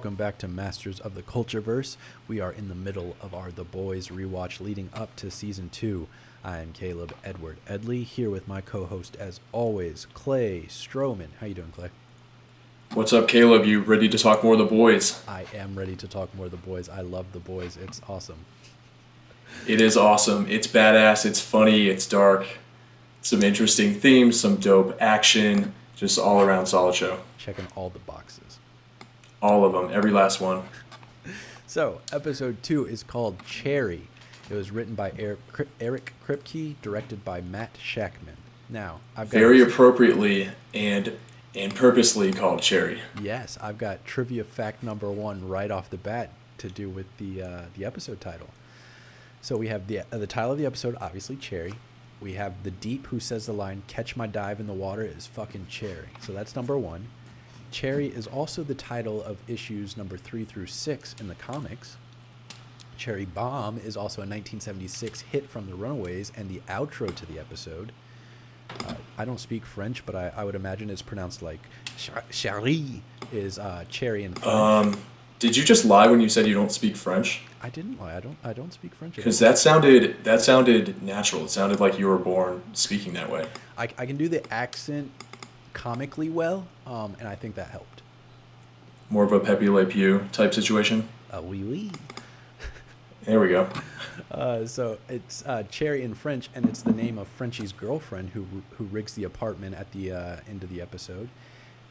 Welcome back to Masters of the Cultureverse. We are in the middle of our The Boys rewatch leading up to season two. I am Caleb Edward Edley here with my co-host, as always, Clay Stroman. How you doing, Clay? What's up, Caleb? You ready to talk more of the boys? I am ready to talk more of the boys. I love the boys. It's awesome. It is awesome. It's badass. It's funny. It's dark. Some interesting themes. Some dope action. Just all around solid show. Checking all the boxes. All of them. Every last one. So, episode two is called Cherry. It was written by Eric, Kripke, directed by Matt Shakman. Now, I've got very appropriately and and purposely called Cherry. Yes, I've got trivia fact number one right off the bat to do with the uh, the episode title. So we have the uh, the title of the episode, obviously Cherry. We have the Deep who says the line "Catch my dive in the water is fucking cherry." So that's number one. Cherry is also the title of issues number three through six in the comics. Cherry Bomb is also a 1976 hit from the Runaways and the outro to the episode. Uh, I don't speak French, but I, I would imagine it's pronounced like Cherry is uh, cherry in French. Um, did you just lie when you said you don't speak French? I didn't lie. I don't. I don't speak French. Because that sounded that sounded natural. It sounded like you were born speaking that way. I, I can do the accent comically well, um, and I think that helped. More of a Pepe Le Pew type situation. Uh, oui, oui. There we go. Uh, so it's uh, Cherie in French, and it's the name of Frenchie's girlfriend who who rigs the apartment at the uh, end of the episode.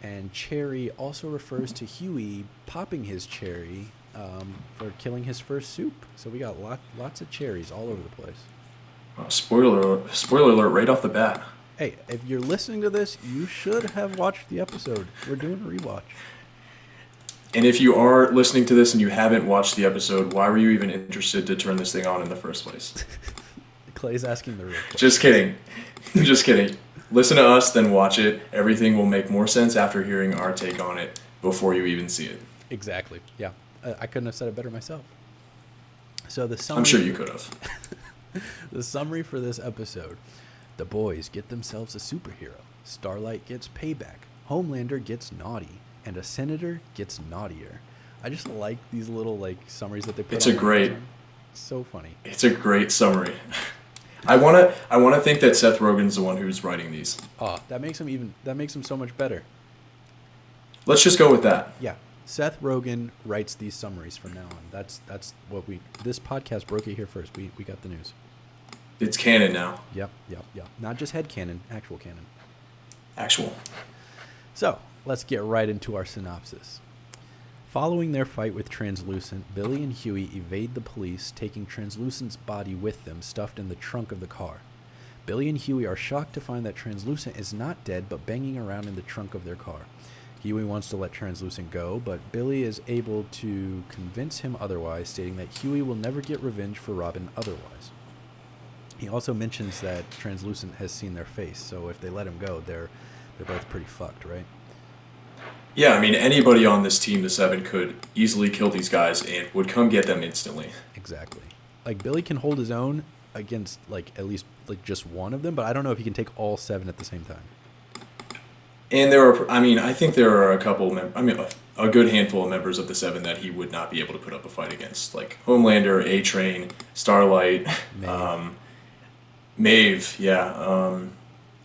And Cherry also refers to Hughie popping his cherry um, for killing his first soup. So we got lot, lots of cherries all over the place. Spoiler spoiler alert right off the bat. Hey, if you're listening to this, you should have watched the episode. We're doing a rewatch. And if you are listening to this and you haven't watched the episode, why were you even interested to turn this thing on in the first place? Clay's asking the real question. Just kidding. Just kidding. Listen to us, then watch it. Everything will make more sense after hearing our take on it before you even see it. Exactly. Yeah. Uh, I couldn't have said it better myself. So the summary, I'm sure you could have. the summary for this episode: the boys get themselves a superhero. Starlight gets payback. Homelander gets naughty, and a senator gets naughtier. I just like these little like summaries that they put. It's a great. So funny. It's a great summary. I wanna I wanna think that Seth Rogen's the one who's writing these. Oh, that makes him even. That makes him so much better. Let's just go with that. Yeah. Seth Rogen writes these summaries from now on. That's that's what we. This podcast broke it here first. We we got the news. It's canon now. Yep, yep, yep. Not just head canon, actual canon. Actual. So let's get right into our synopsis. Following their fight with Translucent, Billy and Hughie evade the police, taking Translucent's body with them, stuffed in the trunk of the car. Billy and Hughie are shocked to find that Translucent is not dead but banging around in the trunk of their car. Hughie wants to let Translucent go, but Billy is able to convince him otherwise, stating that Hughie will never get revenge for Robin otherwise. He also mentions that Translucent has seen their face, so if they let him go, they're they're both pretty fucked, right? Yeah, I mean anybody on this team, the seven, could easily kill these guys and would come get them instantly. Exactly. Like Billy can hold his own against like at least like just one of them, but I don't know if he can take all seven at the same time. And there are, I mean, I think there are a couple, mem- I mean, a, a good handful of members of the Seven that he would not be able to put up a fight against, like Homelander, A Train, Starlight, um, Maeve. Yeah. Um,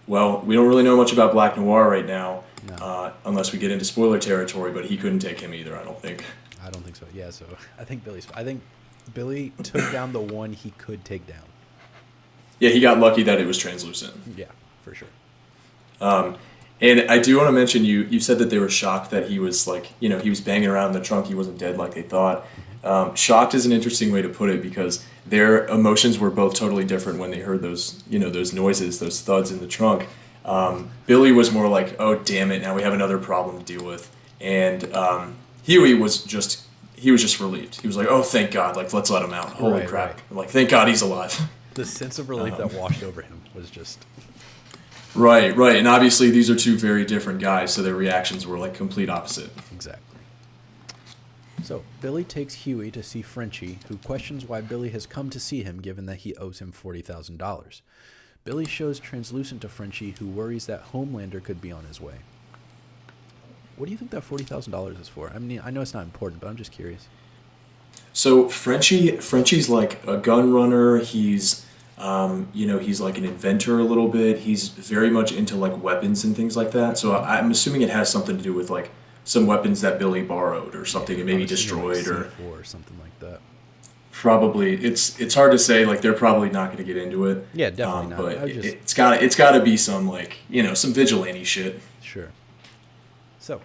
well, we don't really know much about Black Noir right now, No. uh, unless we get into spoiler territory. But he couldn't take him either. I don't think. I don't think so. Yeah, so I think Billy's. I think Billy took down the one he could take down. Yeah, he got lucky that it was translucent. Yeah, for sure. Um, and I do want to mention you. You said that they were shocked that he was like, you know, he was banging around in the trunk. He wasn't dead like they thought. Um, shocked is an interesting way to put it because their emotions were both totally different when they heard those, you know, those noises, those thuds in the trunk. Um, Billy was more like, "Oh, damn it! Now we have another problem to deal with," and um, Hughie was just. He was just relieved. He was like, "Oh, thank God! Like, let's let him out. Holy Right, crap! right. Like, thank God he's alive." The sense of relief that washed over him was just right, right. And obviously, these are two very different guys, so their reactions were like complete opposite. exactly. So Billy takes Hughie to see Frenchie, who questions why Billy has come to see him, given that he owes him forty thousand dollars. Billy shows Translucent to Frenchie, who worries that Homelander could be on his way. What do you think that forty thousand dollars is for? I mean, I know it's not important, but I'm just curious. So Frenchie, Frenchie's like a gun runner. He's, um, you know, he's like an inventor a little bit. He's very much into like weapons and things like that. So I'm assuming it has something to do with like some weapons that Billy borrowed or something and maybe destroyed or C4 or something like that. probably it's it's hard to say. Like they're probably not going to get into it. Yeah, definitely Um, not. but it, just it's got it's got to be some like you know some vigilante shit. sure. So,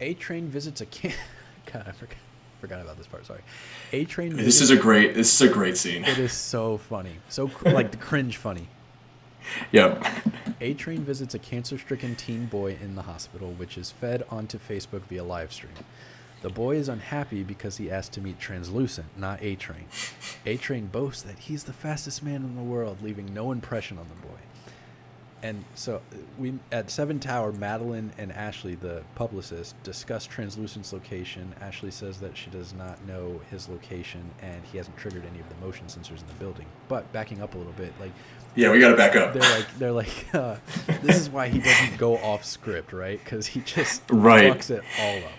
A Train visits a camp. God, I forgot, forgot about this part. Sorry. A Train. This is a great this is a great scene. It is so funny. So like the cringe funny. Yep. A Train visits a cancer stricken teen boy in the hospital, which is fed onto Facebook via live stream. The boy is unhappy because he asked to meet Translucent, not A Train. A Train boasts that he's the fastest man in the world, leaving no impression on the boy. And so uh, we at Seven Tower, Madelyn and Ashley, the publicist, discuss Translucent's location. Ashley says that she does not know his location and he hasn't triggered any of the motion sensors in the building. But backing up a little bit, like Yeah, we got to back up. they're like they're like uh, this is why he doesn't go off script right because he just Right. fucks it all up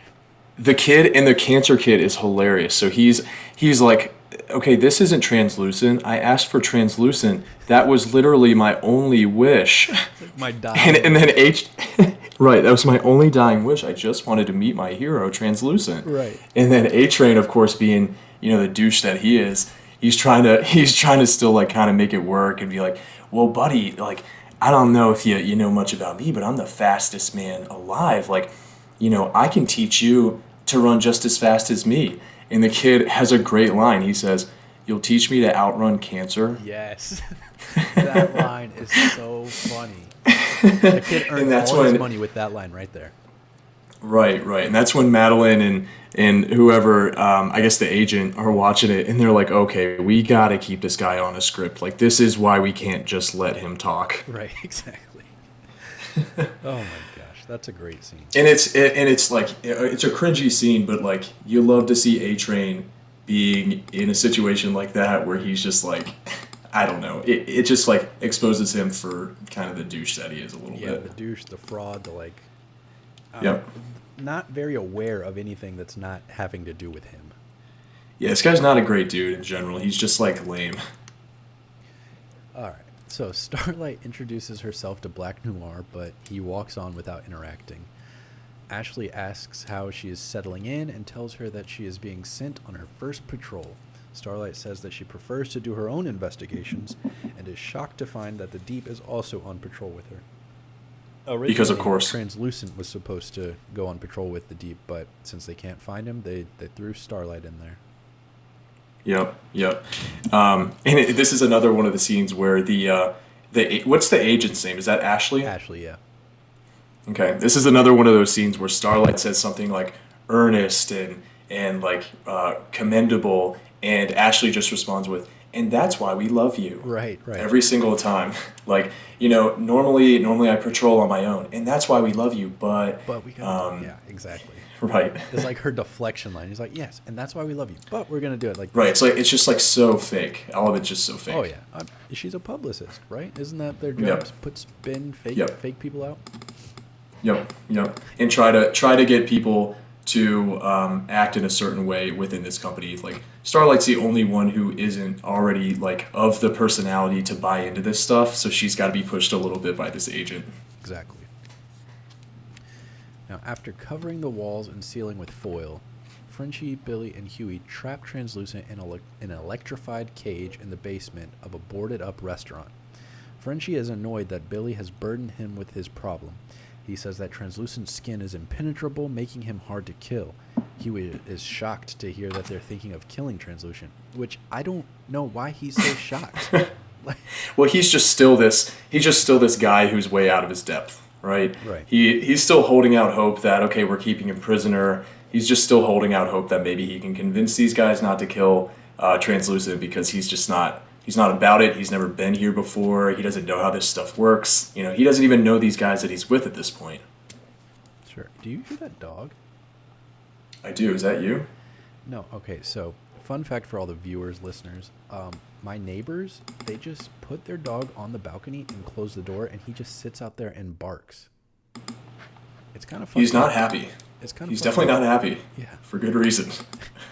the kid and the cancer kid is hilarious. So he's he's like, okay, this isn't translucent. I asked for translucent. That was literally my only wish. my And dying and then H, right, that was my only dying wish. I just wanted to meet my hero, translucent. Right. And then A Train, of course, being you know the douche that he is, he's trying to he's trying to still like kind of make it work and be like, well, buddy, like I don't know if you you know much about me, but I'm the fastest man alive. Like, you know, I can teach you to run just as fast as me. And the kid has a great line. He says, "You'll teach me to outrun cancer." yes that line is so funny the kid earned that's all his money with that line right there Right, right, and that's when Madelyn and and whoever, um, I guess the agent, are watching it, and they're like, "Okay, we got to keep this guy on a script. Like, this is why we can't just let him talk." right exactly oh my gosh that's a great scene And it's it, and it's like it's a cringy scene, but like you love to see A Train being in a situation like that where he's just like, I don't know, it it just like exposes him for kind of the douche that he is a little yeah bit. the douche the fraud the like um, Yep. Not very aware of anything that's not having to do with him Yeah, this guy's not a great dude in general. He's just like lame. All right. So Starlight introduces herself to Black Noir, but he walks on without interacting. Ashley asks how she is settling in and tells her that she is being sent on her first patrol. Starlight says that she prefers to do her own investigations and is shocked to find that the Deep is also on patrol with her. Because of course. Translucent was supposed to go on patrol with the Deep, but since they can't find him, they, they threw Starlight in there. Yep, yep. Um, and it, this is another one of the scenes where the uh, the what's the agent's name? Is that Ashley? Ashley, yeah. Okay, this is another one of those scenes where Starlight says something like earnest and and like uh, commendable, and Ashley just responds with, "And that's why we love you." Right, right. Every single time, like you know, normally normally I patrol on my own, and that's why we love you. But But we got um, yeah, exactly. right, It's like her deflection line. He's like, yes, and that's why we love you. But we're gonna do it like right. It's like it's just like so fake. All of it's just so fake. Oh yeah, um, she's a publicist, right? Isn't that their job? Yep. Put spin fake Yep. fake people out. Yep, yep. And try to try to get people to um, act in a certain way within this company. Like Starlight's the only one who isn't already like of the personality to buy into this stuff, so she's got to be pushed a little bit by this agent. Exactly. Now, after covering the walls and ceiling with foil, Frenchie, Billy, and Hughie trap Translucent in le- an electrified cage in the basement of a boarded up restaurant. Frenchie is annoyed that Billy has burdened him with his problem. He says that Translucent's skin is impenetrable, making him hard to kill. Hughie is shocked to hear that they're thinking of killing Translucent, which I don't know why he's so shocked. Well, he's just still this. He's just still this guy who's way out of his depth, right? Right. He he's still holding out hope that okay, we're keeping him prisoner. He's just still holding out hope that maybe he can convince these guys not to kill uh, Translucent because he's just not. He's not about it. He's never been here before. He doesn't know how this stuff works. You know, he doesn't even know these guys that he's with at this point. sure. Do you hear that dog? I do. Is that you? No. Okay. So, fun fact for all the viewers, listeners. Um, my neighbors, they just put their dog on the balcony and close the door, and he just sits out there and barks. It's kind of fun. He's not happy. It's kind of. He's definitely not happy. Yeah. For good reason.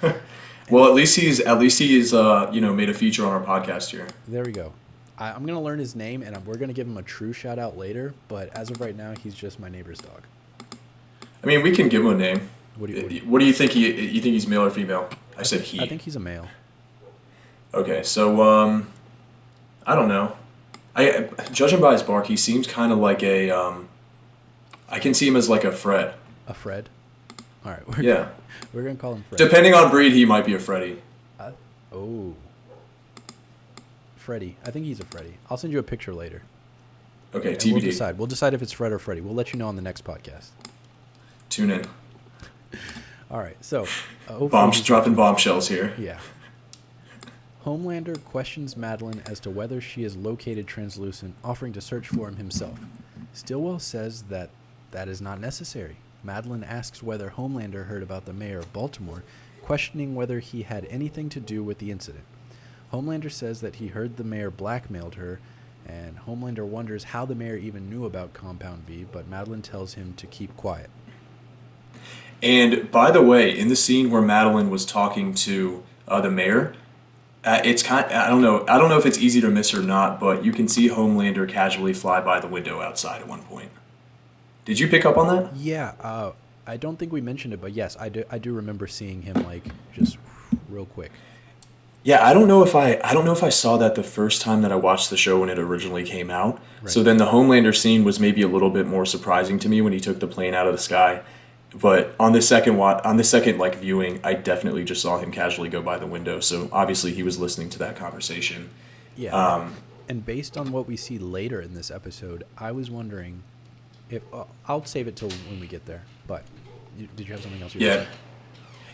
well, at least he's at least he's uh, you know made a feature on our podcast here. There we go. I, I'm gonna learn his name, and we're gonna give him a true shout out later. But as of right now, he's just my neighbor's dog. I mean, we can give him a name. What do you? What do you What do you think? He you think he's male or female? I said he. I think he's a male. Okay, so um, I don't know. I judging by his bark, he seems kind of like a um. I can see him as like a Fred. A Fred. All right. We're, Yeah. We're gonna call him Fred. Depending on breed, he might be a Freddy. Uh, oh. Freddy. I think he's a Freddy. I'll send you a picture later. Okay, TBD. We'll decide. We'll decide if it's Fred or Freddy. We'll let you know on the next podcast. Tune in. All right. So. Uh, Bombs dropping bombshells here. Yeah. Homelander questions Madelyn as to whether she has located Translucent, offering to search for him himself. Stillwell says that that is not necessary. Madelyn asks whether Homelander heard about the mayor of Baltimore, questioning whether he had anything to do with the incident. Homelander says that he heard the mayor blackmailed her, and Homelander wonders how the mayor even knew about Compound V, but Madelyn tells him to keep quiet. And by the way, in the scene where Madelyn was talking to uh, the mayor, uh, it's kind. I don't know. I don't know if it's easy to miss or not, but you can see Homelander casually fly by the window outside at one point. Did you pick up on that? Yeah, uh, I don't think we mentioned it, but yes, I do. I do remember seeing him like just real quick. Yeah, I don't know if I I don't know if I saw that the first time that I watched the show when it originally came out. So then the Homelander scene was maybe a little bit more surprising to me when he took the plane out of the sky. But on the second wa- on the second like viewing, I definitely just saw him casually go by the window. So obviously he was listening to that conversation. Yeah. Um, and based on what we see later in this episode, I was wondering if uh, I'll save it till when we get there. But you, did you have something else? you Yeah.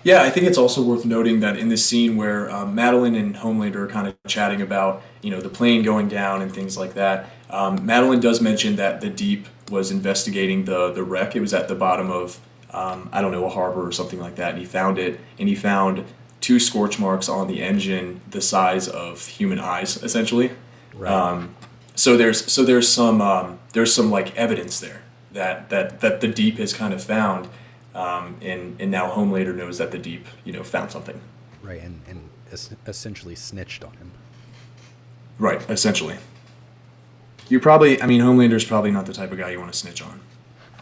Yeah, I think it's also worth noting that in this scene where um, Madelyn and Homelander are kind of chatting about, you know, the plane going down and things like that, um, Madelyn does mention that the Deep was investigating the the wreck. It was at the bottom of, um, I don't know, a harbor or something like that, and he found it, and he found two scorch marks on the engine the size of human eyes, essentially. Right. Um, so there's so there's some um, there's some like evidence there that that that the Deep has kind of found, um, and and now Homelander knows that the Deep you know found something. right. And and es- essentially snitched on him. Right, essentially. You probably, I mean, Homelander's probably not the type of guy you want to snitch on.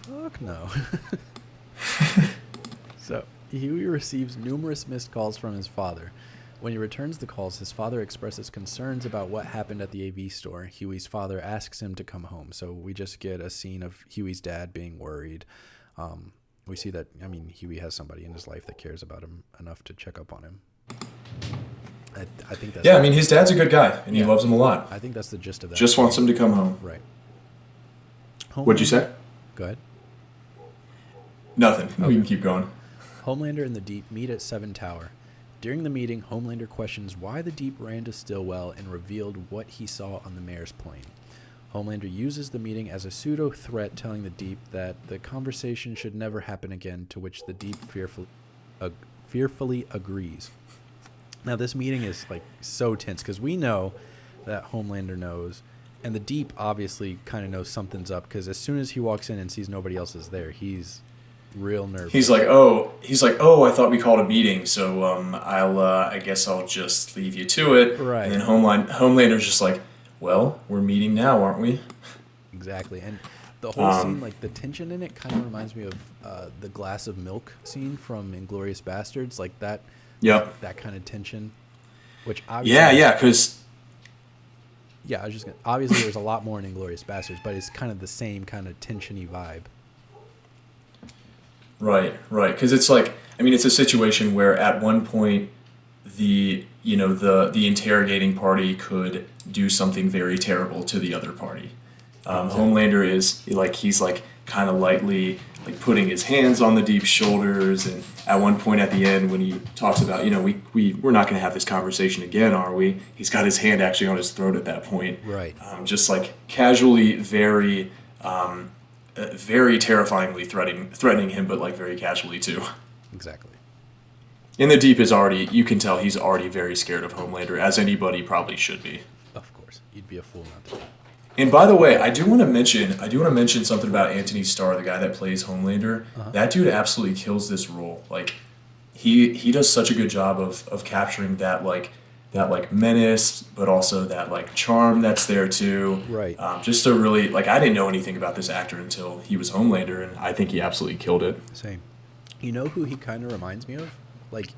Fuck no. so, Hughie receives numerous missed calls from his father. When he returns the calls, his father expresses concerns about what happened at the AV store. Hughie's father asks him to come home. So, we just get a scene of Hughie's dad being worried. Um, we see that, I mean, Hughie has somebody in his life that cares about him enough to check up on him. I, I think that's Yeah, I mean, his dad's a good guy, and he Yeah. loves him a lot. I think that's the gist of that. Just wants him to come home. right. What'd you say? Go ahead. Nothing. We can keep going. Homelander and the Deep meet at Seven Tower. During the meeting, Homelander questions why the Deep ran to Stillwell and revealed what he saw on the mayor's plane. Homelander uses the meeting as a pseudo threat, telling the Deep that the conversation should never happen again, to which the Deep fearfully, fearfully agrees. Now, this meeting is like so tense because we know that Homelander knows, and the Deep obviously kind of knows something's up because as soon as he walks in and sees nobody else is there, he's real nervous. He's like, oh, he's like, oh, I thought we called a meeting, so um, I'll, uh, I guess I'll just leave you to it. Right. And then Homeland, Homelander's just like, well, we're meeting now, aren't we? Exactly, and the whole Um, scene, like the tension in it, kind of reminds me of uh, the glass of milk scene from *Inglourious Basterds*, like that. Yep. That kind of tension, which obviously, Yeah, yeah, because yeah. I was just gonna, obviously there's a lot more in *Inglourious Basterds*, but it's kind of the same kind of tensiony vibe. Right, right. Because it's like, I mean, it's a situation where at one point, the you know the the interrogating party could do something very terrible to the other party. Um, Homelander is like he's like kind of lightly like putting his hands on the deep shoulders, and at one point at the end when he talks about you know we we we're not going to have this conversation again, are we? He's got his hand actually on his throat at that point Right. um, just like casually, very, um, very terrifyingly threatening threatening him, but like very casually too. Exactly. In the deep is already you can tell he's already very scared of Homelander, as anybody probably should be. Of course, you'd be a fool not to. Be. And by the way, I do want to mention I do want to mention something about Anthony Starr, the guy that plays Homelander. Uh-huh. That dude absolutely kills this role. Like he he does such a good job of of capturing that like that like menace, but also that like charm that's there too. Right. Um, just to really like I didn't know anything about this actor until he was Homelander, and I think he absolutely killed it. Same. You know who he kind of reminds me of? Like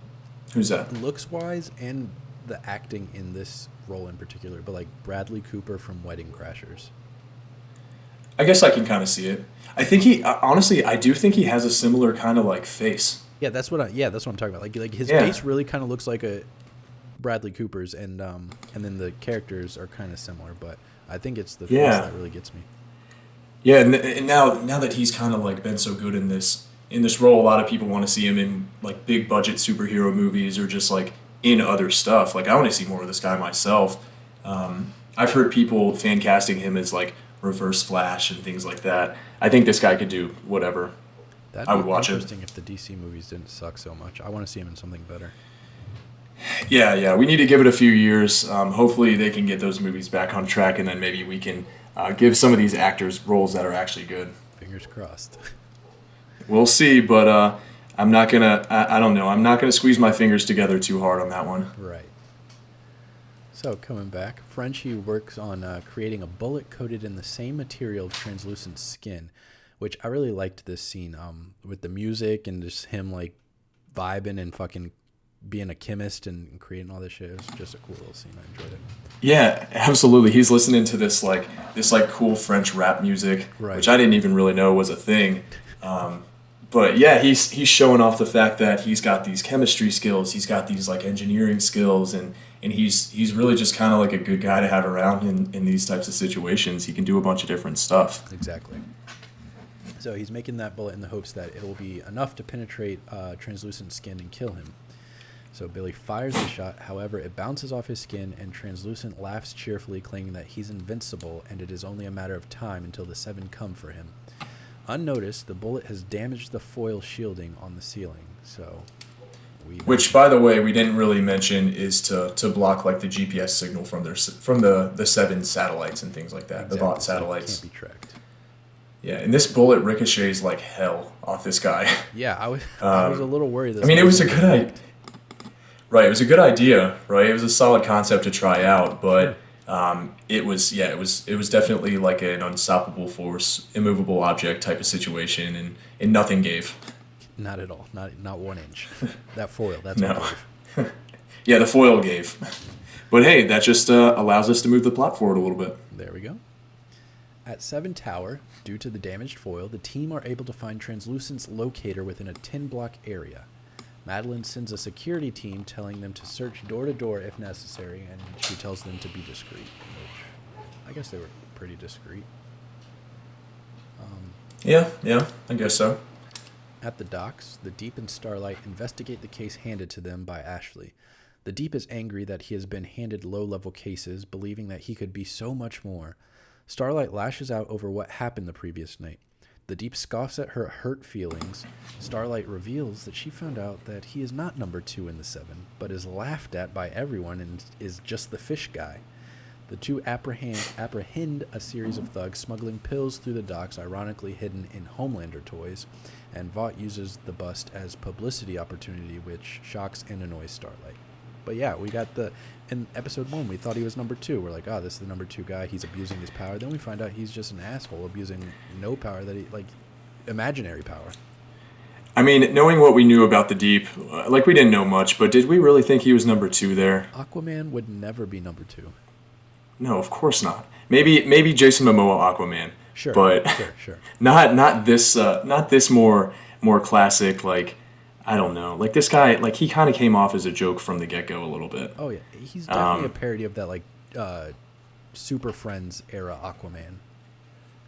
Who's that? looks wise and the acting in this role in particular, but like Bradley Cooper from Wedding Crashers. I guess I can kind of see it. I think he uh, honestly I do think he has a similar kind of like face. Yeah, that's what I yeah, that's what I'm talking about. Like like his Yeah. face really kind of looks like a Bradley Cooper's and um and then the characters are kind of similar, but I think it's the Yeah. that really gets me. Yeah, and, and now now that he's kind of like been so good in this in this role, a lot of people want to see him in like big budget superhero movies or just like in other stuff. Like I want to see more of this guy myself. Um, I've heard people fan casting him as like Reverse Flash and things like that. I think this guy could do whatever. That'd I be would watch it. interesting if the DC movies didn't suck so much. I want to see him in something better. Yeah, yeah. We need to give it a few years. Um, hopefully, they can get those movies back on track, and then maybe we can uh, give some of these actors roles that are actually good. Fingers crossed. We'll see, but uh, I'm not gonna. I, I don't know. I'm not gonna squeeze my fingers together too hard on that one. Right. So coming back, Frenchie works on uh, creating a bullet coated in the same material of translucent skin, which I really liked this scene um, with the music and just him like vibing and fucking being a chemist and creating all this shit. It was just a cool little scene. I enjoyed it. Yeah, absolutely. He's listening to this like this like cool French rap music, Right. which I didn't even really know was a thing. Um, but yeah, he's he's showing off the fact that he's got these chemistry skills, he's got these like engineering skills, and and he's he's really just kind of like a good guy to have around in in these types of situations. He can do a bunch of different stuff. Exactly. So he's making that bullet in the hopes that it will be enough to penetrate uh, translucent skin and kill him. So Billy fires the shot. However, it bounces off his skin, and Translucent laughs cheerfully, claiming that he's invincible and it is only a matter of time until the Seven come for him. Unnoticed, the bullet has damaged the foil shielding on the ceiling. So, we Which, by the way, we didn't really mention is to, to block like the GPS signal from their from the the seven satellites and things like that, the Exactly, bot so satellites. can't be tracked. Yeah, and this bullet ricochets like hell off this guy. Yeah, I was I was a little worried. Um, I mean, it was a good idea. Right, it was a good idea, right? It was a solid concept to try out, but um, it was yeah, it was it was definitely like an unstoppable force, immovable object type of situation, and and nothing gave. Not at all. Not not one inch. That foil. That's No. Yeah, the foil gave, but hey, that just uh, allows us to move the plot forward a little bit. There we go. At Seven Tower, due to the damaged foil, the team are able to find Translucent's locator within a 10 block area. Madelyn sends a security team telling them to search door to door if necessary, and she tells them to be discreet. Which I guess they were pretty discreet. Um, Yeah, yeah, I guess so. At the docks, the Deep and Starlight investigate the case handed to them by Ashley. The Deep is angry that he has been handed low level cases, believing that he could be so much more. Starlight lashes out over what happened the previous night. The Deep scoffs at her hurt feelings. Starlight reveals that she found out that he is not number two in the seven, but is laughed at by everyone and is just the fish guy. The two apprehend, apprehend a series of thugs smuggling pills through the docks, ironically hidden in Homelander toys, and Vought uses the bust as publicity opportunity, which shocks and annoys Starlight. But yeah, we got the in episode one. We thought he was number two. We're like, oh, this is the number two guy. He's abusing his power. Then we find out he's just an asshole abusing no power that he like imaginary power. I mean, knowing what we knew about the deep, uh, like we didn't know much, but did we really think he was number two there? Aquaman would never be number two. No, of course not. Maybe maybe Jason Momoa Aquaman. Sure, But sure, sure. not not this uh, not this more more classic like I don't know. Like this guy like he kind of came off as a joke from the get-go a little bit. Oh yeah, he's definitely Um, a parody of that like uh, Super Friends era Aquaman.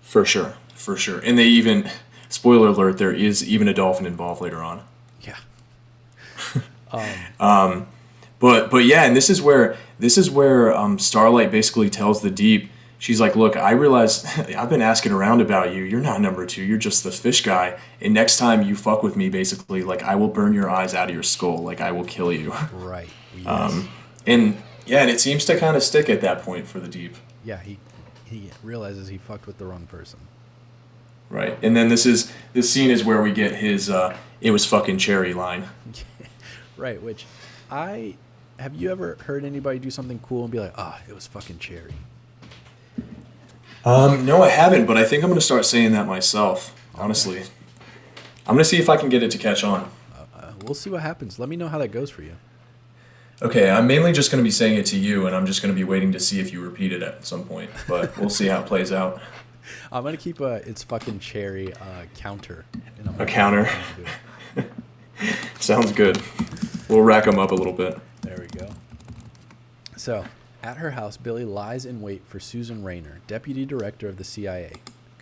For sure. For sure. And they even spoiler alert there is even a dolphin involved later on. Yeah. Um, but but yeah, and this is where this is where um, Starlight basically tells the Deep, she's like, "Look, I realize I've been asking around about you. You're not number two. You're just the fish guy. And next time you fuck with me, basically, like I will burn your eyes out of your skull. Like I will kill you." Right. Yes. Um, and yeah, and it seems to kind of stick at that point for the Deep. yeah, he he realizes he fucked with the wrong person. Right. And then this is this scene is where we get his uh, "It was fucking cherry" line. right. Which I have you ever heard anybody do something cool and be like, ah, it was fucking cherry. Um, no, I haven't, but I think I'm gonna start saying that myself. Honestly, okay. I'm gonna see if I can get it to catch on. Uh, uh, we'll see what happens. Let me know how that goes for you. Okay, I'm mainly just going to be saying it to you, and I'm just going to be waiting to see if you repeat it at some point. But we'll see how it plays out. I'm going to keep a it's fucking cherry uh, counter. a counter. Sounds good. We'll rack them up a little bit. There we go. So, at her house, Billy lies in wait for Susan Rayner, deputy director of the CIA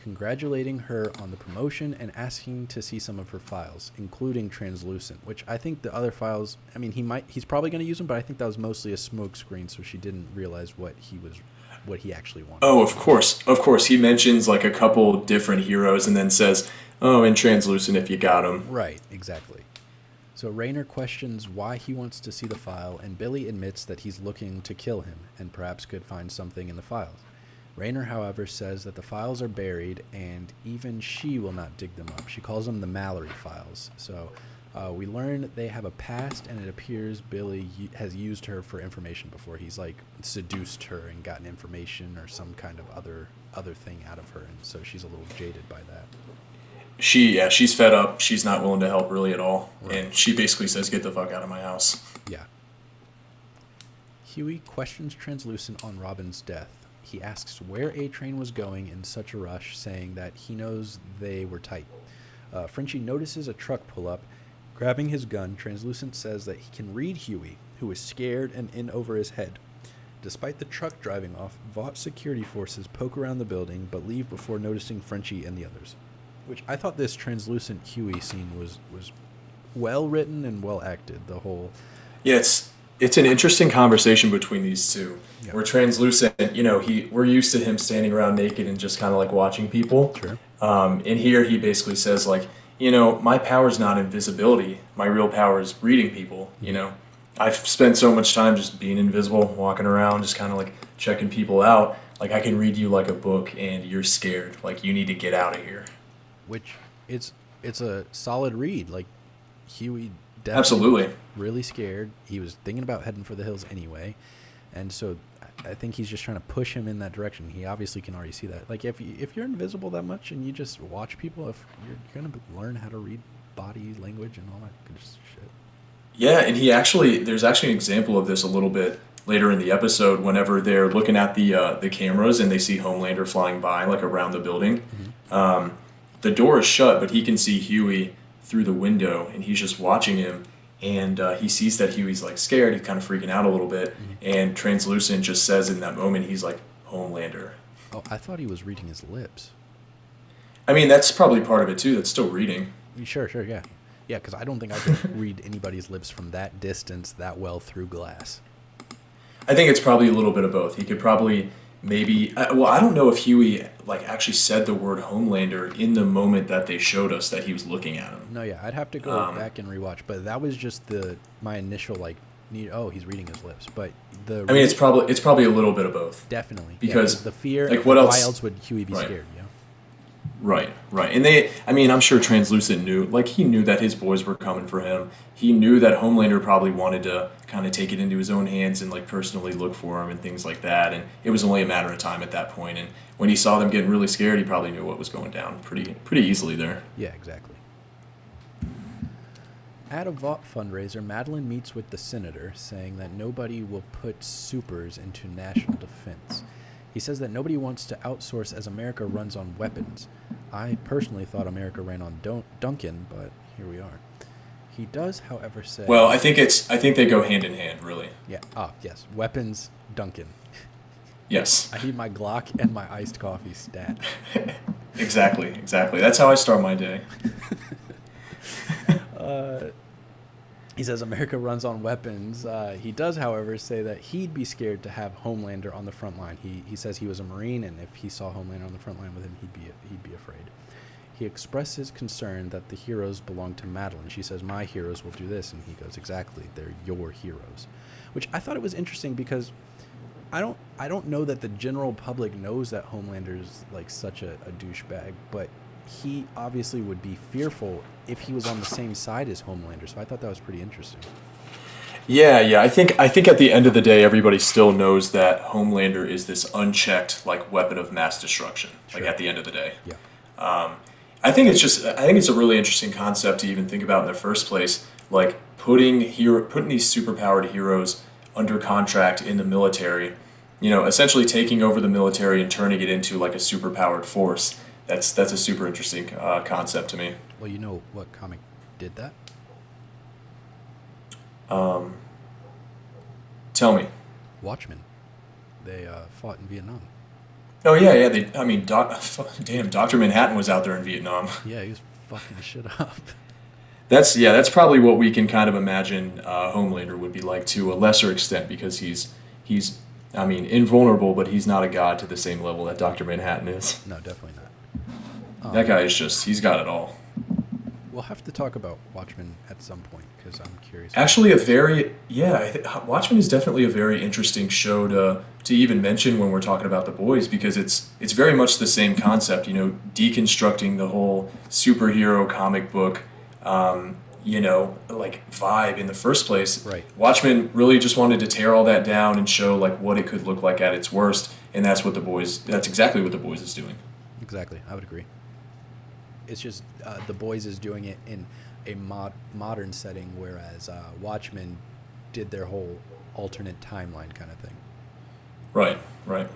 congratulating her on the promotion and asking to see some of her files, including Translucent, which I think the other files, I mean, he might, he's probably going to use them, but I think that was mostly a smokescreen, so she didn't realize what he was, what he actually wanted. Oh, of course, of course. He mentions like a couple different heroes and then says, "Oh, and Translucent if you got them." Right, exactly. So Rayner questions why he wants to see the file, and Billy admits that he's looking to kill him and perhaps could find something in the files. Rayner, however, says that the files are buried and even she will not dig them up. She calls them the Mallory files. So uh, we learn they have a past, and it appears Billy has used her for information before. He's like seduced her and gotten information or some kind of other other thing out of her, and so she's a little jaded by that. She yeah, she's fed up. She's not willing to help really at all, right. and she basically says, "Get the fuck out of my house." Yeah. Hughie questions Translucent on Robin's death he asks where A Train was going in such a rush, saying that he knows they were tight. Uh, Frenchie notices a truck pull up. Grabbing his gun, Translucent says that he can read Hughie, who is scared and in over his head. Despite the truck driving off, Vought security forces poke around the building but leave before noticing Frenchie and the others. Which I thought this translucent Hughie scene was was well written and well acted. The whole yeah, it's it's an interesting conversation between these two. Yeah. Where translucent, you know, he we're used to him standing around naked and just kind of like watching people. Sure. Um, and here he basically says like, you know, my power is not invisibility. My real power is reading people. You know, I've spent so much time just being invisible, walking around, just kind of like checking people out. Like I can read you like a book, and you're scared. Like you need to get out of here. Which it's it's a solid read. Like Hughie absolutely really scared. He was thinking about heading for the hills anyway, and so I think he's just trying to push him in that direction. He obviously can already see that. Like if you, if you're invisible that much and you just watch people, if you're, you're gonna learn how to read body language and all that good shit. Yeah, and he actually there's actually an example of this a little bit later in the episode whenever they're looking at the uh, the cameras and they see Homelander flying by like around the building. Mm-hmm. Um, the door is shut, but he can see Hughie through the window and he's just watching him and uh, he sees that Hughie's like scared. He's kind of freaking out a little bit, mm-hmm. and Translucent just says in that moment, he's like Homelander. Oh, I thought he was reading his lips. I mean, that's probably part of it too. That's still reading. Sure, sure, yeah, yeah. Because I don't think I could read anybody's lips from that distance that well through glass. I think it's probably a little bit of both. He could probably maybe uh, well i don't know if hughie like actually said the word homelander in the moment that they showed us that he was looking at him. No yeah i'd have to go um, back and rewatch but that was just the my initial like need oh he's reading his lips but the i mean it's probably it's probably a little bit of both. Definitely because yeah, the fear like what else why else would hughie be right. scared Right, right. And they, I mean, I'm sure Translucent knew, like, he knew that his boys were coming for him. He knew that Homelander probably wanted to kind of take it into his own hands and, like, personally look for him and things like that. And it was only a matter of time at that point. And when he saw them getting really scared, he probably knew what was going down pretty, pretty easily there. Yeah, exactly. At a Vought fundraiser, Madelyn meets with the senator, saying that nobody will put supers into national defense. He says that nobody wants to outsource as America runs on weapons. I personally thought America ran on Dun- Dunkin', but here we are. He does, however, say. Well, I think it's. I think they go hand in hand, really. Yeah. Ah, yes. Weapons, Dunkin'. Yes. I need my Glock and my iced coffee stat. exactly. Exactly. That's how I start my day. uh, he says America runs on weapons. Uh, he does, however, say that he'd be scared to have Homelander on the front line. He, he says he was a Marine, and if he saw Homelander on the front line with him, he'd be he'd be afraid. He expresses concern that the heroes belong to Madelyn. She says, "My heroes will do this," and he goes, "Exactly, they're your heroes," which I thought it was interesting because I don't I don't know that the general public knows that Homelander is like such a, a douchebag, but he obviously would be fearful if he was on the same side as Homelander. So I thought that was pretty interesting. Yeah, yeah. I think I think at the end of the day, everybody still knows that Homelander is this unchecked like weapon of mass destruction. Like at the end of the day, Yeah. Um, I think it's just I think it's a really interesting concept to even think about in the first place. Like putting hero putting these superpowered heroes under contract in the military. You know, essentially taking over the military and turning it into like a superpowered force. That's that's a super interesting uh, concept to me. Well, you know what comic did that? Um, Tell me. Watchmen. They uh, fought in Vietnam. Oh yeah, yeah. They, I mean, doc, damn, Doctor Manhattan was out there in Vietnam. Yeah, he was fucking shit up. That's yeah. That's probably what we can kind of imagine uh, Homelander would be like to a lesser extent because he's he's I mean invulnerable, but he's not a god to the same level that Doctor Manhattan is. No, definitely not. That guy is just he's got it all. We'll have to talk about Watchmen at some point because I'm curious. Actually, a very yeah. I th- Watchmen is definitely a very interesting show to to even mention when we're talking about the boys because it's it's very much the same concept. You know, deconstructing the whole superhero comic book. Um, you know, like vibe in the first place. Right. Watchmen really just wanted to tear all that down and show like what it could look like at its worst, and that's what the boys. That's exactly what the boys is doing. Exactly, I would agree. It's just uh, the boys is doing it in a mod- modern setting, whereas uh, Watchmen did their whole alternate timeline kind of thing. Right. Right.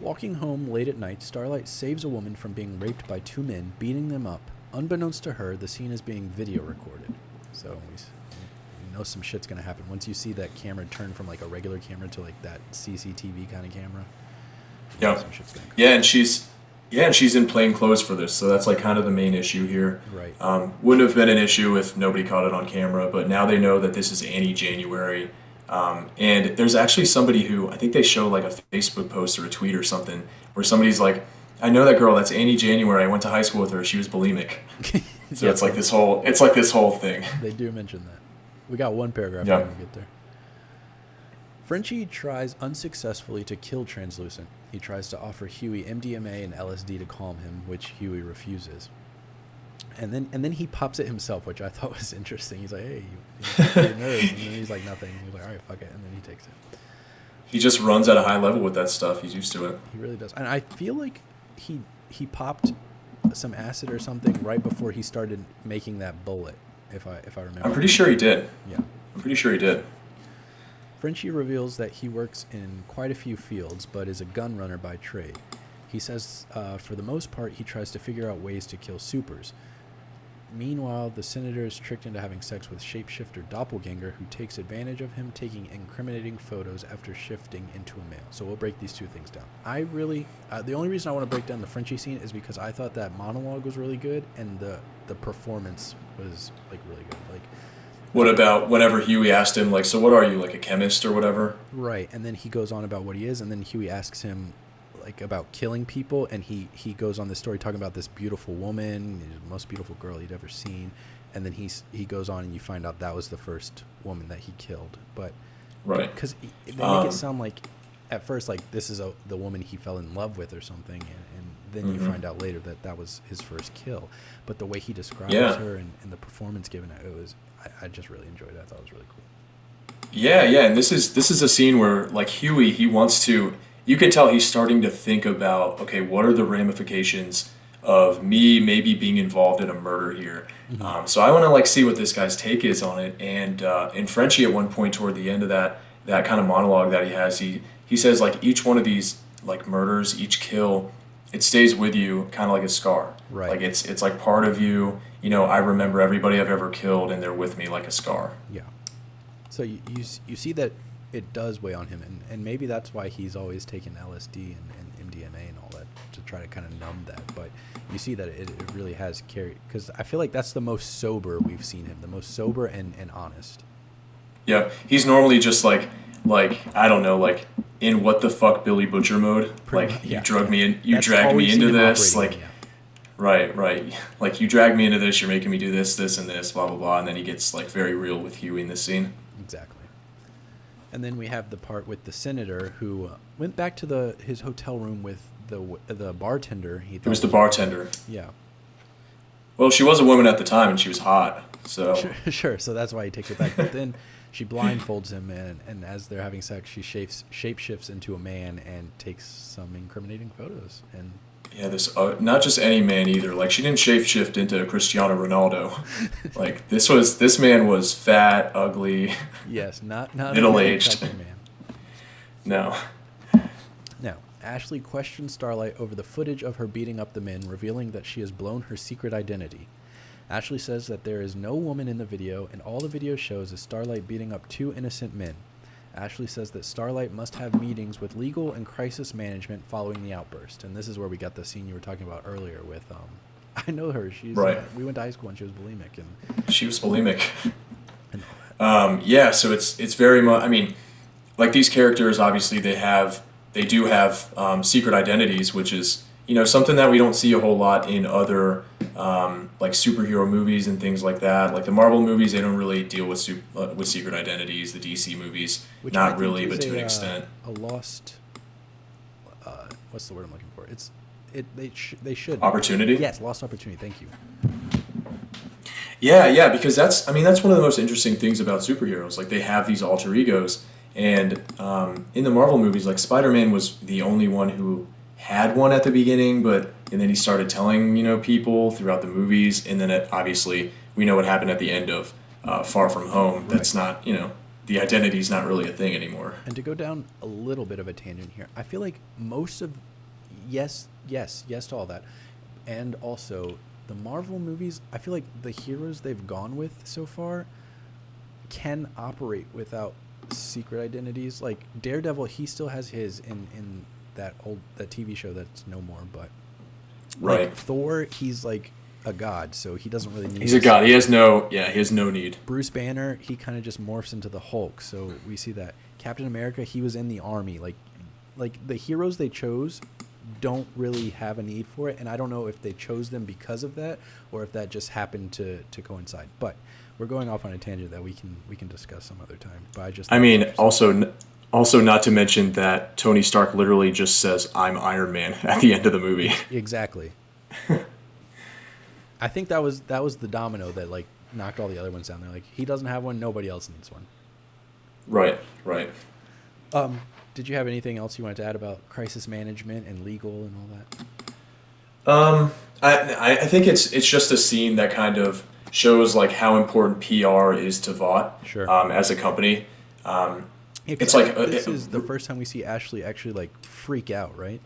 Walking home late at night, Starlight saves a woman from being raped by two men, beating them up. Unbeknownst to her, the scene is being video recorded. So we, we know some shit's gonna happen once you see that camera turn from like a regular camera to like that CCTV kind of camera. Yeah. some shit's gonna come. Yeah, and she's yeah, and she's in plain clothes for this, so that's like kind of the main issue here. Right. Um, wouldn't have been an issue if nobody caught it on camera, but now they know that this is Annie January. Um, and there's actually somebody who I think they show like a Facebook post or a tweet or something where somebody's like, "I know that girl. That's Annie January. I went to high school with her. She was bulimic." So Yeah, it's like this whole it's like this whole thing. They do mention that. We got one paragraph Yeah. get there. Frenchie tries unsuccessfully to kill Translucent. He tries to offer Hughie MDMA and LSD to calm him, which Hughie refuses. And then and then he pops it himself, which I thought was interesting. He's like, "Hey, you, you nerves," and then he's like, "Nothing." He's like, "All right, fuck it," and then he takes it. He just runs at a high level with that stuff. He's used to it. He really does, and I feel like he he popped some acid or something right before he started making that bullet. If I if I remember. I'm pretty sure he did. Yeah. I'm pretty sure he did. Frenchie reveals that he works in quite a few fields, but is a gun runner by trade. He says, uh, for the most part, he tries to figure out ways to kill supers. Meanwhile, the senator is tricked into having sex with shapeshifter Doppelganger, who takes advantage of him taking incriminating photos after shifting into a male. So we'll break these two things down. I really, uh, the only reason I want to break down the Frenchie scene is because I thought that monologue was really good and the the performance was like really good. Like What about whenever Hughie asked him like, "So what are you like a chemist or whatever?" Right, and then he goes on about what he is, and then Hughie asks him, like, about killing people, and he he goes on this story talking about this beautiful woman, the most beautiful girl he'd ever seen, and then he's he goes on, and you find out that was the first woman that he killed, but Right. because they make Um, it sound like at first like this is a, the woman he fell in love with or something, and, then you Mhm. find out later that that was his first kill, but the way he describes Yeah. her and, and the performance given, it was I, I just really enjoyed it. I thought it was really cool. Yeah, yeah, and this is this is a scene where like Hughie, he wants to. You can tell he's starting to think about okay, what are the ramifications of me maybe being involved in a murder here? Um, so I want to like see what this guy's take is on it. And uh, and Frenchie at one point toward the end of that that kind of monologue that he has, he he says like each one of these like murders, each kill, it stays with you kind of like a scar. Right. Like it's it's like part of you. You know, I remember everybody I've ever killed, and they're with me like a scar. Yeah. So you, you, you see that it does weigh on him, and, and maybe that's why he's always taken LSD and, and MDMA and all that to try to kind of numb that. But you see that it, it really has carried, because I feel like that's the most sober we've seen him, the most sober and, and honest. Yeah, he's normally just like, like I don't know, like in what the fuck Billy Butcher mode. Pretty like mu- you yeah, drug yeah. me in, you That's dragged me into this, like yeah. right, right, like you dragged me into this, you're making me do this, this, and this, blah blah blah, and then he gets like very real with Hughie in this scene. Exactly. And then we have the part with the senator who uh, went back to the his hotel room with the the bartender. He It was the bartender. Yeah, Well, she was a woman at the time, and she was hot. So sure, sure. So that's why he takes it back. But then she blindfolds him, and, and as they're having sex, she shapes shapeshifts into a man and takes some incriminating photos. And yeah, this uh, not just any man either. Like she didn't shapeshift into Cristiano Ronaldo. like this was this man was fat, ugly. yes, not not Middle-aged. very man. No. Now, Ashley questions Starlight over the footage of her beating up the men, revealing that she has blown her secret identity. Ashley says that there is no woman in the video, and all the video shows is Starlight beating up two innocent men. Ashley says that Starlight must have meetings with legal and crisis management following the outburst, and this is where we got the scene you were talking about earlier with. Um, I know her. She's Right. uh, we went to high school and she was bulimic, and, She was bulimic. and all that. Um, yeah, so it's it's very much. I mean, like these characters, obviously they have they do have um, secret identities, which is you know something that we don't see a whole lot in other um, like superhero movies and things like that. Like the Marvel movies, they don't really deal with su- uh, with secret identities. The DC movies, Which not really, but to a, an uh, extent. a lost. Uh, what's the word I'm looking for? It's it. They sh- they should Opportunity. Yes, lost opportunity. Thank you. Yeah, yeah, because that's I mean that's one of the most interesting things about superheroes. Like they have these alter egos, and um, in the Marvel movies, like Spider Man was the only one who had one at the beginning, but and then he started telling you know people throughout the movies, and then it, obviously we know what happened at the end of uh, Far From Home. That's not you know the identity is not really a thing anymore. And to go down a little bit of a tangent here, I feel like most of yes, yes, yes to all that, and also the Marvel movies. I feel like the heroes they've gone with so far can operate without secret identities. Like Daredevil, he still has his in in that old that TV show that's no more. But Right. like Thor, he's like a god, so he doesn't really need. He's a god. He has no yeah. He has no need. Bruce Banner, he kind of just morphs into the Hulk. So we see that Captain America, he was in the army. Like, like the heroes they chose don't really have a need for it, and I don't know if they chose them because of that or if that just happened to to coincide. But we're going off on a tangent that we can we can discuss some other time. But I just I mean, also, n- also not to mention that Tony Stark literally just says, "I'm Iron Man" at the end of the movie. exactly. I think that was that was the domino that like knocked all the other ones down. They're like, he doesn't have one, nobody else needs one. right, right. Um, did you have anything else you wanted to add about crisis management and legal and all that? Um, I I think it's it's just a scene that kind of shows like how important PR is to Vought Sure. um, as a company. Um, Yeah, It's like, uh, this is the first time we see Ashley actually like freak out, right?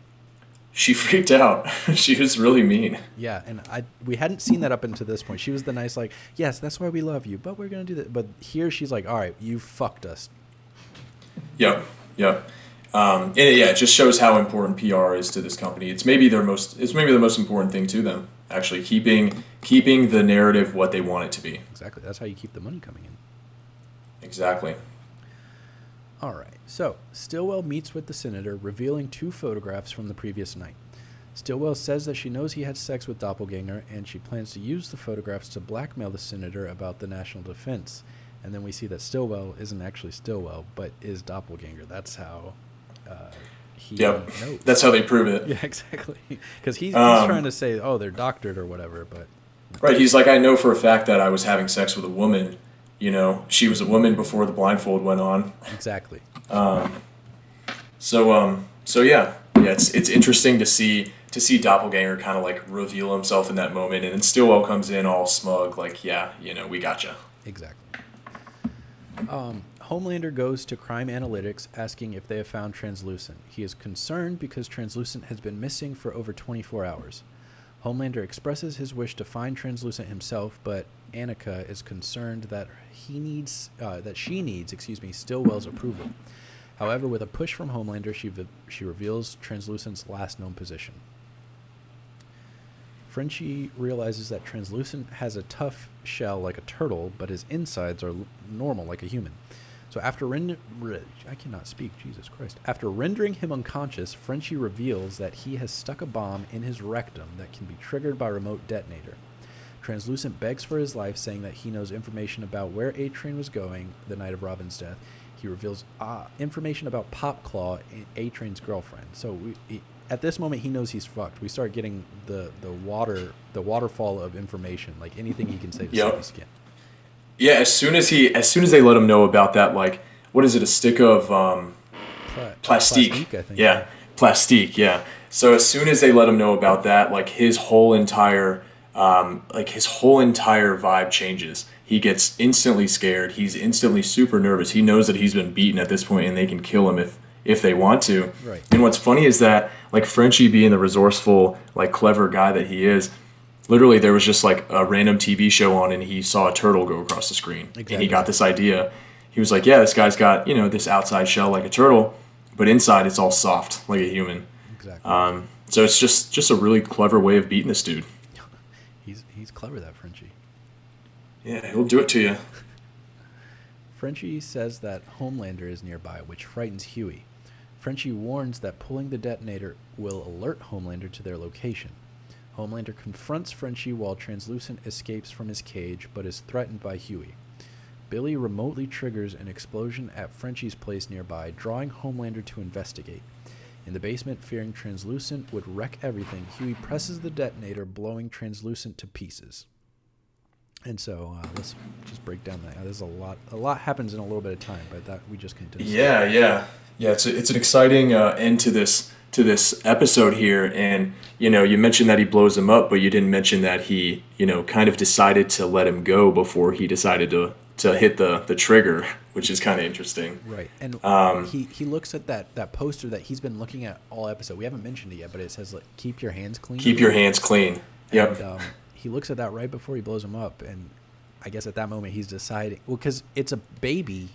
she freaked out. she was really mean. Yeah, and I we hadn't seen that up until this point. She was the nice like, yes, that's why we love you, but we're gonna do that. But here she's like, all right, you fucked us. Yep, yep. Um, and it, yeah, it just shows how important PR is to this company. It's maybe their most. It's maybe the most important thing to them. Actually, keeping keeping the narrative what they want it to be. Exactly. That's how you keep the money coming in. Exactly. All right. So Stillwell meets with the senator, revealing two photographs from the previous night. Stillwell says that she knows he had sex with Doppelganger, and she plans to use the photographs to blackmail the senator about the national defense. And then we see that Stillwell isn't actually Stillwell, but is Doppelganger. That's how uh, he Yep. knows. That's how they prove it. yeah, exactly. Because he's, he's Um, trying to say, oh, they're doctored or whatever, but Right. He's like, I know for a fact that I was having sex with a woman. You know, she was a woman before the blindfold went on. exactly. So, um, so yeah, yeah. It's it's interesting to see to see Doppelganger kind of like reveal himself in that moment, and then Stillwell comes in all smug, like, yeah, you know, we gotcha. Exactly. Um, Homelander goes to Crime Analytics asking if they have found Translucent. He is concerned because Translucent has been missing for over 24 hours. Homelander expresses his wish to find Translucent himself, but Annika is concerned that he needs uh, that she needs, excuse me, Stillwell's approval. However, with a push from Homelander, she v- she reveals Translucent's last known position. Frenchie realizes that Translucent has a tough shell like a turtle, but his insides are l- normal like a human. So after rend- I cannot speak, Jesus Christ. After rendering him unconscious, Frenchie reveals that he has stuck a bomb in his rectum that can be triggered by remote detonator. Translucent begs for his life, saying that he knows information about where A Train was going the night of Robin's death. he reveals uh, information about Popclaw, A Train's girlfriend. So we, he, at this moment, he knows he's fucked. We start getting the the water, the waterfall of information, like anything he can say to Yep. save his skin. Yeah, as soon as he, as soon as they let him know about that, like, what is it, a stick of um, Pla- plastique? plastique, I think. Yeah, plastique. Yeah. So as soon as they let him know about that, like his whole entire, um, like his whole entire vibe changes. He gets instantly scared. He's instantly super nervous. He knows that he's been beaten at this point, and they can kill him if if they want to. Right. And what's funny is that like Frenchie being the resourceful, like clever guy that he is, literally there was just like a random TV show on and he saw a turtle go across the screen. And he got this idea. He was like, Yeah, this guy's got, you know, this outside shell like a turtle, but inside it's all soft like a human. Exactly. Um, so it's just just a really clever way of beating this dude. Clever, that Frenchie. Yeah, he'll do it to you. Frenchie says that Homelander is nearby, which frightens Hughie. Frenchie warns that pulling the detonator will alert Homelander to their location. Homelander confronts Frenchie while Translucent escapes from his cage but is threatened by Hughie. Billy remotely triggers an explosion at Frenchie's place nearby, drawing Homelander to investigate. In the basement, fearing Translucent would wreck everything, Hughie presses the detonator, blowing Translucent to pieces. And so uh, let's just break down that. There's a lot. A lot happens in a little bit of time, but that we just condense. it. Yeah, yeah, yeah. It's a, it's an exciting uh, end to this to this episode here, and you know, you mentioned that he blows him up, but you didn't mention that he, you know, kind of decided to let him go before he decided to to hit the the trigger, which is kind of interesting. Right, and Um, he he looks at that that poster that he's been looking at all episode. We haven't mentioned it yet, but it says like "Keep your hands clean." Keep your hands clean. Yep. And, um, he looks at that right before he blows him up, and I guess at that moment he's deciding. Well, because it's a baby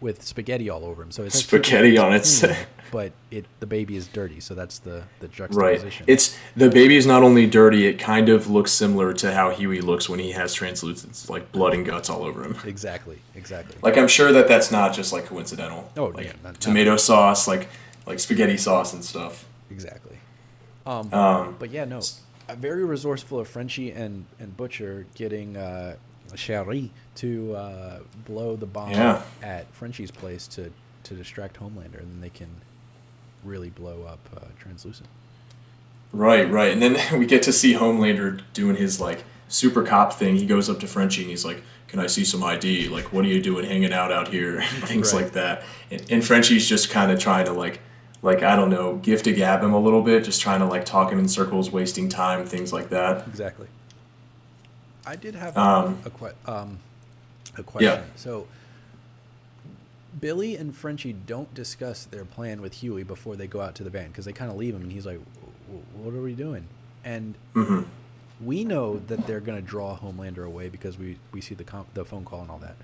with spaghetti all over him, so it's like, "Keep your Spaghetti on it. but it the baby is dirty, so that's the the juxtaposition. Right. It's the baby is not only dirty; it kind of looks similar to how Hughie looks when he has translucent, like blood and guts all over him. exactly exactly. Like I'm sure that that's not just like coincidental. Oh, like yeah, not- not- tomato sauce, like like spaghetti sauce and stuff. Exactly. Um, Um, but yeah, no, very resourceful of Frenchie and, and Butcher getting uh, Cherie to uh, blow the bomb Yeah. at Frenchie's place to, to distract Homelander, and then they can really blow up uh, Translucent. Right, right. And then we get to see Homelander doing his like super cop thing. He goes up to Frenchie and he's like, "Can I see some ID? Like, what are you doing hanging out out here?" And Things Right. like that. And, and Frenchie's just kind of trying to like, like I don't know, gift a gab him a little bit, just trying to like talk him in circles, wasting time, things like that. Exactly. I did have Um, a, que- um, a question. Yeah. So, Billy and Frenchie don't discuss their plan with Hughie before they go out to the van because they kind of leave him, and he's like, "What are we doing?" And hmm we know that they're going to draw Homelander away because we, we see the com- the phone call and all that.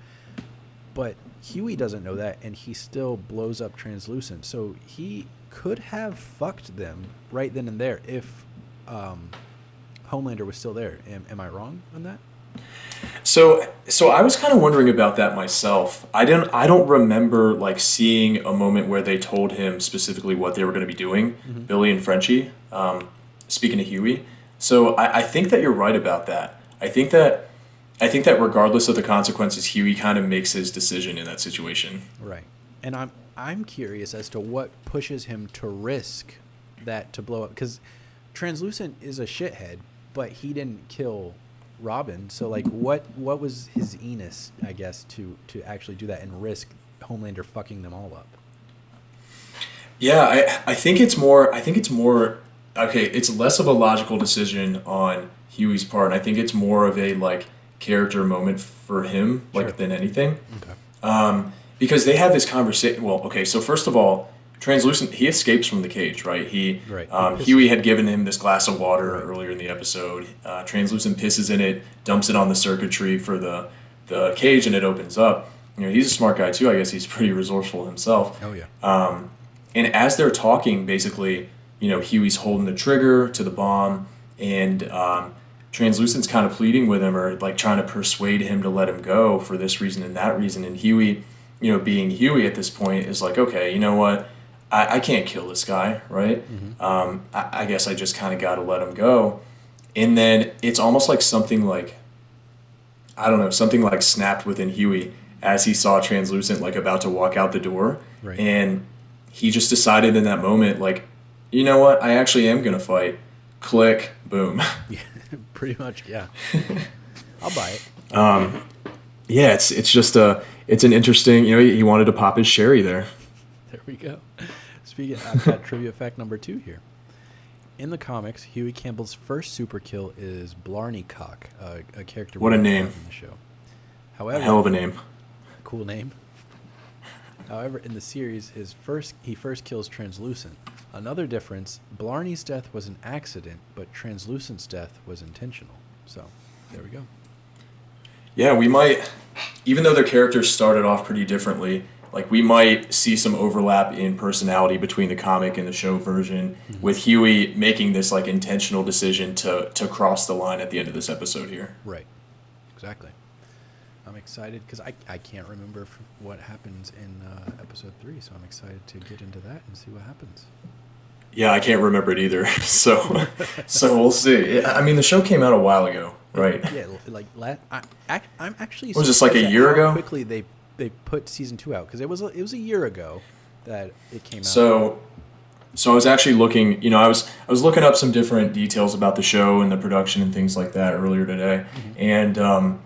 But Hughie doesn't know that, and he still blows up Translucent. So he could have fucked them right then and there if um, Homelander was still there. Am, am I wrong on that? So, so I was kind of wondering about that myself. I didn't. I don't remember like seeing a moment where they told him specifically what they were going to be doing, Billy and Frenchie. Um, speaking to Hughie, so I, I think that you're right about that. I think that, I think that regardless of the consequences, Hughie kind of makes his decision in that situation. Right. And I'm I'm curious as to what pushes him to risk that to blow up because Translucent is a shithead, but he didn't kill Robin. So like what what was his Enos, I guess, to to actually do that and risk Homelander fucking them all up? Yeah, I, I think it's more. I think it's more. Okay, it's less of a logical decision on Hughie's part. I think it's more of a like character moment for him, like Sure. than anything. Okay. Um, because they have this conversation. Well, okay, so first of all, translucent. He escapes from the cage, right? He, Right. Um, Hughie had given him this glass of water Right. earlier in the episode. Uh, translucent pisses in it, dumps it on the circuitry for the the cage, and it opens up. You know, he's a smart guy too. I guess he's pretty resourceful himself. Oh yeah. Um, and as they're talking, basically, you know, Hughie's holding the trigger to the bomb, and um, Translucent's kind of pleading with him or like trying to persuade him to let him go for this reason and that reason. And Hughie, you know, being Hughie at this point, is like, okay, you know what? I, I can't kill this guy, right? Mm-hmm. Um, I, I guess I just kind of got to let him go. And then it's almost like something like, I don't know, something like snapped within Hughie. as he saw translucent like about to walk out the door Right. and he just decided in that moment like you know what i actually am gonna fight click boom Yeah, pretty much. Yeah. I'll buy it. Um, yeah it's it's just a it's an interesting you know he, he wanted to pop his sherry there There we go. Speaking, I've got trivia fact number two here. In the comics, Hughie Campbell's first super kill is Blarney Cock, a, a character. What a name. in the show. a However, hell of a name cool name. However, in the series, his first he first kills Translucent. Another difference: Blarney's death was an accident, but Translucent's death was intentional. So, there we go. Yeah, we might, even though their characters started off pretty differently, like we might see some overlap in personality between the comic and the show version, with Hughie making this like intentional decision to to cross the line at the end of this episode here. Right. Exactly. I'm excited because I, I can't remember what happens in uh, episode three, so I'm excited to get into that and see what happens. Yeah, I can't remember it either, so so we'll see. I mean, the show came out a while ago, right? Yeah, like I, I'm actually. Was this like a year ago? Quickly they they put season two out because it was a, it was a year ago that it came out. So, so I was actually looking. You know, I was I was looking up some different details about the show and the production and things like that earlier today, and um,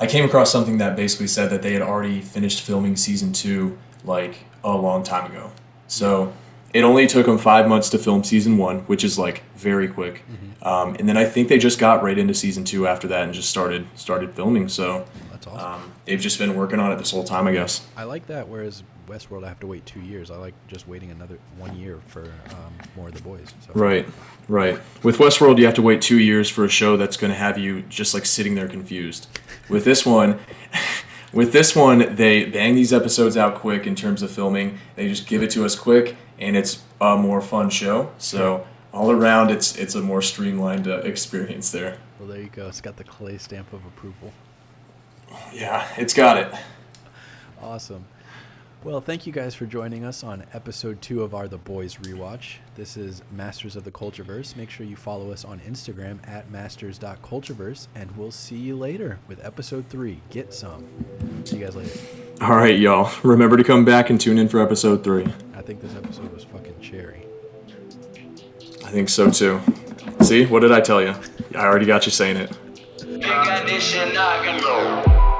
I came across something that basically said that they had already finished filming season two like a long time ago. So it only took them five months to film season one, which is like very quick. Um, and then I think they just got right into season two after that and just started started filming. So that's awesome. um, they've just been working on it this whole time, I guess. I like that. Whereas Westworld, I have to wait two years. I like just waiting another one year for um, more of the boys. So. Right, right. With Westworld, you have to wait two years for a show that's going to have you just like sitting there confused. With this one, with this one, they bang these episodes out quick in terms of filming. They just give it to us quick, and it's a more fun show. So all around, it's it's a more streamlined uh, experience there. Well, there you go. It's got the clay stamp of approval. Yeah, it's got it. Awesome. Well, thank you guys for joining us on episode two of our The Boys Rewatch. This is Masters of the Cultureverse. Make sure you follow us on Instagram at masters.cultureverse, and we'll see you later with episode three. Get some. See you guys later. All right, y'all. Remember to come back and tune in for episode three. I think this episode was fucking cherry. I think so too. See, what did I tell you? I already got you saying it. Big addition, I can go.